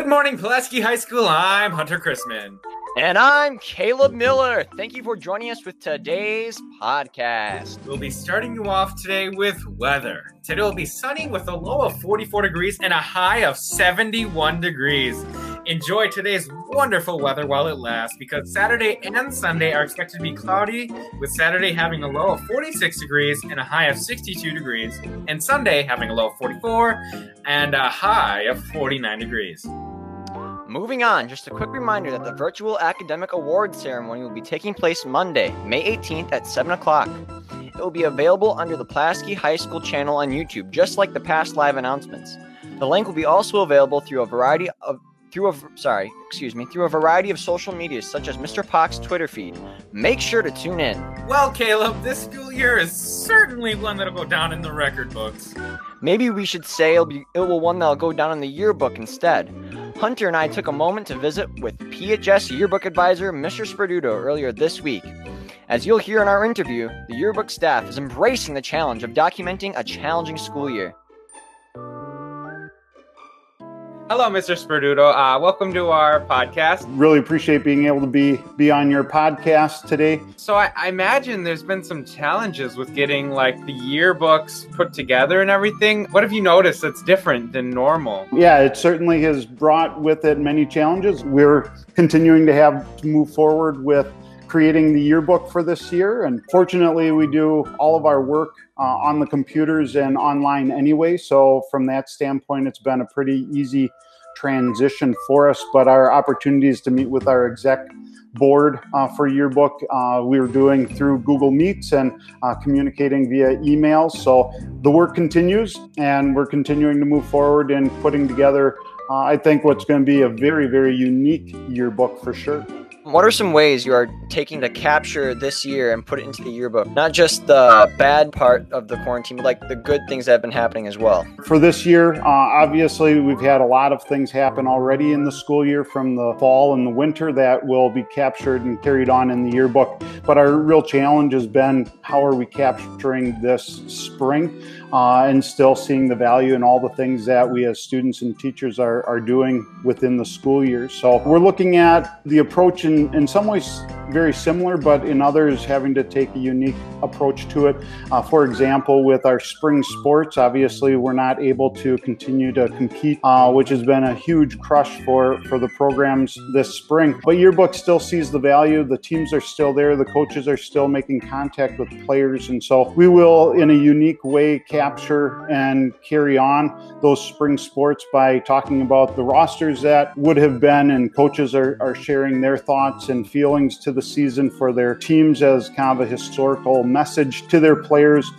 Good morning, Pulaski High School. I'm Hunter Chrisman. And I'm Caleb Miller. Thank you for joining us with today's podcast. We'll be starting you off today with weather. Today will be sunny with a low of 44 degrees and a high of 71 degrees. Enjoy today's wonderful weather while it lasts because Saturday and Sunday are expected to be cloudy, with Saturday having a low of 46 degrees and a high of 62 degrees, and Sunday having a low of 44 and a high of 49 degrees. Moving on, just a quick reminder that the virtual academic awards ceremony will be taking place Monday, May 18th at 7 o'clock. It will be available under the Pulaski High School channel on YouTube, just like the past live announcements. The link will be also available through a variety of through a sorry, excuse me, through a variety of social medias such as Mr. Pock's Twitter feed. Make sure to tune in. Well, Caleb, this school year is certainly one that'll go down in the record books. Maybe we should say it'll be it will one that'll go down in the yearbook instead. Hunter and I took a moment to visit with PHS yearbook advisor Mr. Sperduto earlier this week. As you'll hear in our interview, the yearbook staff is embracing the challenge of documenting a challenging school year. Hello, Mr. Sperduto. Uh, welcome to our podcast. Really appreciate being able to be be on your podcast today. So I, I, imagine there's been some challenges with getting like the yearbooks put together and everything. What have you noticed that's different than normal? Yeah, it certainly has brought with it many challenges. We're continuing to have to move forward with creating the yearbook for this year. And fortunately, we do all of our work uh, on the computers and online anyway. So, from that standpoint, it's been a pretty easy transition for us. But our opportunities to meet with our exec board uh, for yearbook uh, we were doing through google meets and uh, communicating via emails so the work continues and we're continuing to move forward in putting together uh, i think what's going to be a very very unique yearbook for sure what are some ways you are taking to capture this year and put it into the yearbook? Not just the bad part of the quarantine, but like the good things that have been happening as well. For this year, uh, obviously, we've had a lot of things happen already in the school year from the fall and the winter that will be captured and carried on in the yearbook. But our real challenge has been how are we capturing this spring? uh, and still seeing the value in all the things that we as students and teachers are, are doing within the school year. So we're looking at the approach in, in some ways very similar, but in others having to take a unique approach to it. Uh, for example, with our spring sports, obviously we're not able to continue to compete, uh, which has been a huge crush for, for the programs this spring. But yearbook still sees the value. The teams are still there. The coaches are still making contact with players. And so we will, in a unique way, capture and carry on those spring sports by talking about the rosters that would have been, and coaches are, are sharing their thoughts and feelings to the season for their teams as kind of a historical message to their players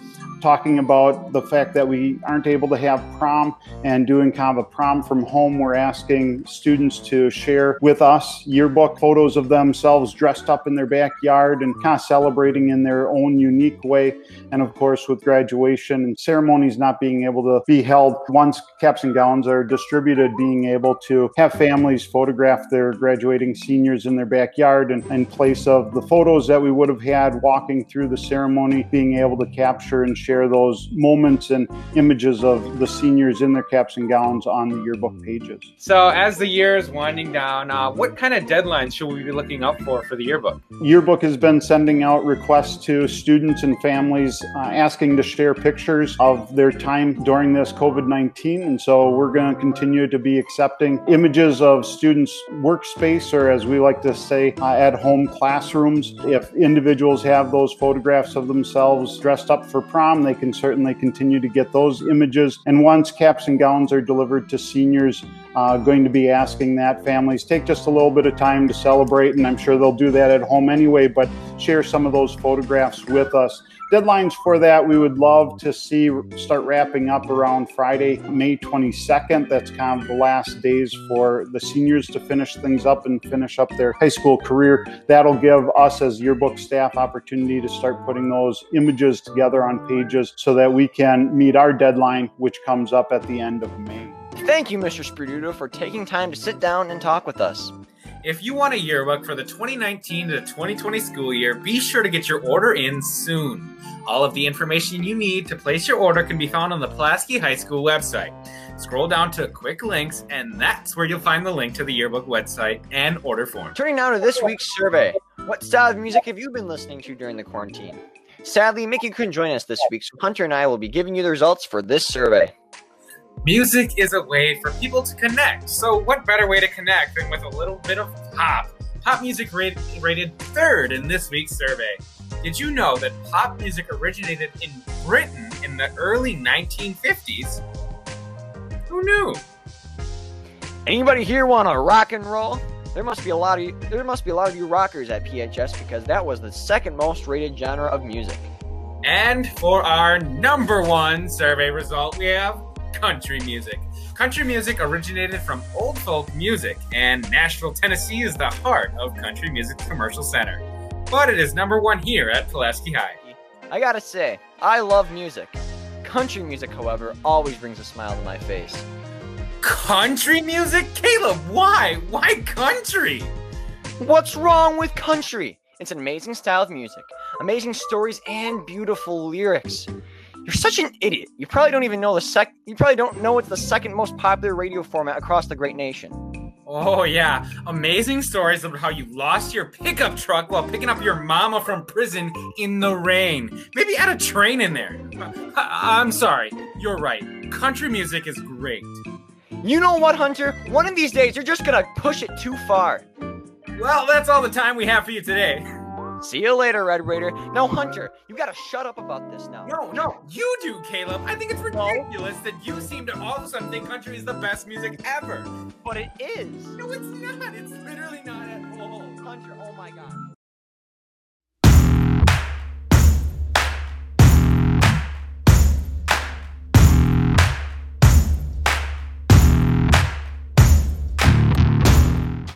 talking about the fact that we aren't able to have prom and doing kind of a prom from home. We're asking students to share with us yearbook photos of themselves dressed up in their backyard and kind of celebrating in their own unique way. And of course, with graduation and ceremonies not being able to be held once caps and gowns are distributed, being able to have families photograph their graduating seniors in their backyard and in place of the photos that we would have had walking through the ceremony, being able to capture and share share those moments and images of the seniors in their caps and gowns on the yearbook pages. So, as the year is winding down, uh, what kind of deadlines should we be looking up for for the yearbook? Yearbook has been sending out requests to students and families uh, asking to share pictures of their time during this COVID 19. And so, we're going to continue to be accepting images of students' workspace, or as we like to say, uh, at home classrooms. If individuals have those photographs of themselves dressed up for prom, they can certainly continue to get those images. And once caps and gowns are delivered to seniors, uh, going to be asking that. Families take just a little bit of time to celebrate, and I'm sure they'll do that at home anyway, but share some of those photographs with us. Deadlines for that we would love to see start wrapping up around friday may 22nd that's kind of the last days for the seniors to finish things up and finish up their high school career. That'll give us as yearbook staff opportunity to start putting those images together on pages so that we can meet our deadline which comes up at the end of may thank you mr sperduto for taking time to sit down and talk with us If you want a yearbook for the 2019 to 2020 school year, be sure to get your order in soon. All of the information you need to place your order can be found on the Pulaski High School website. Scroll down to quick links, and that's where you'll find the link to the yearbook website and order form. Turning now to this week's survey. What style of music have you been listening to during the quarantine? Sadly, Mickey couldn't join us this week, so Hunter and I will be giving you the results for this survey. Music is a way for people to connect. So, what better way to connect than with a little bit of pop? Pop music rated, rated third in this week's survey. Did you know that pop music originated in Britain in the early 1950s? Who knew? Anybody here want to rock and roll? There must be a lot of you, there must be a lot of you rockers at PHS because that was the second most rated genre of music. And for our number one survey result, we have country music. Country music originated from old folk music, and Nashville, Tennessee is the heart of country music's commercial center. But it is number one here at Pulaski High. I gotta say, I love music. Country music, however, always brings a smile to my face. Country music? Caleb, why? Why country? What's wrong with country? It's an amazing style of music, amazing stories, and beautiful lyrics. You're such an idiot. You probably don't even know the sec. You probably don't know it's the second most popular radio format across the great nation. Oh, yeah. Amazing stories of how you lost your pickup truck while picking up your mama from prison in the rain. Maybe add a train in there. I- I'm sorry. You're right. Country music is great. You know what, Hunter? One of these days, you're just gonna push it too far. Well, that's all the time we have for you today. See you later, Red Raider. Now, Hunter, you gotta shut up about this now. No, no, you do, Caleb. I think it's ridiculous that you seem to all of a sudden think country is the best music ever. But it is. No, it's not. It's literally not at all. Hunter, oh my god.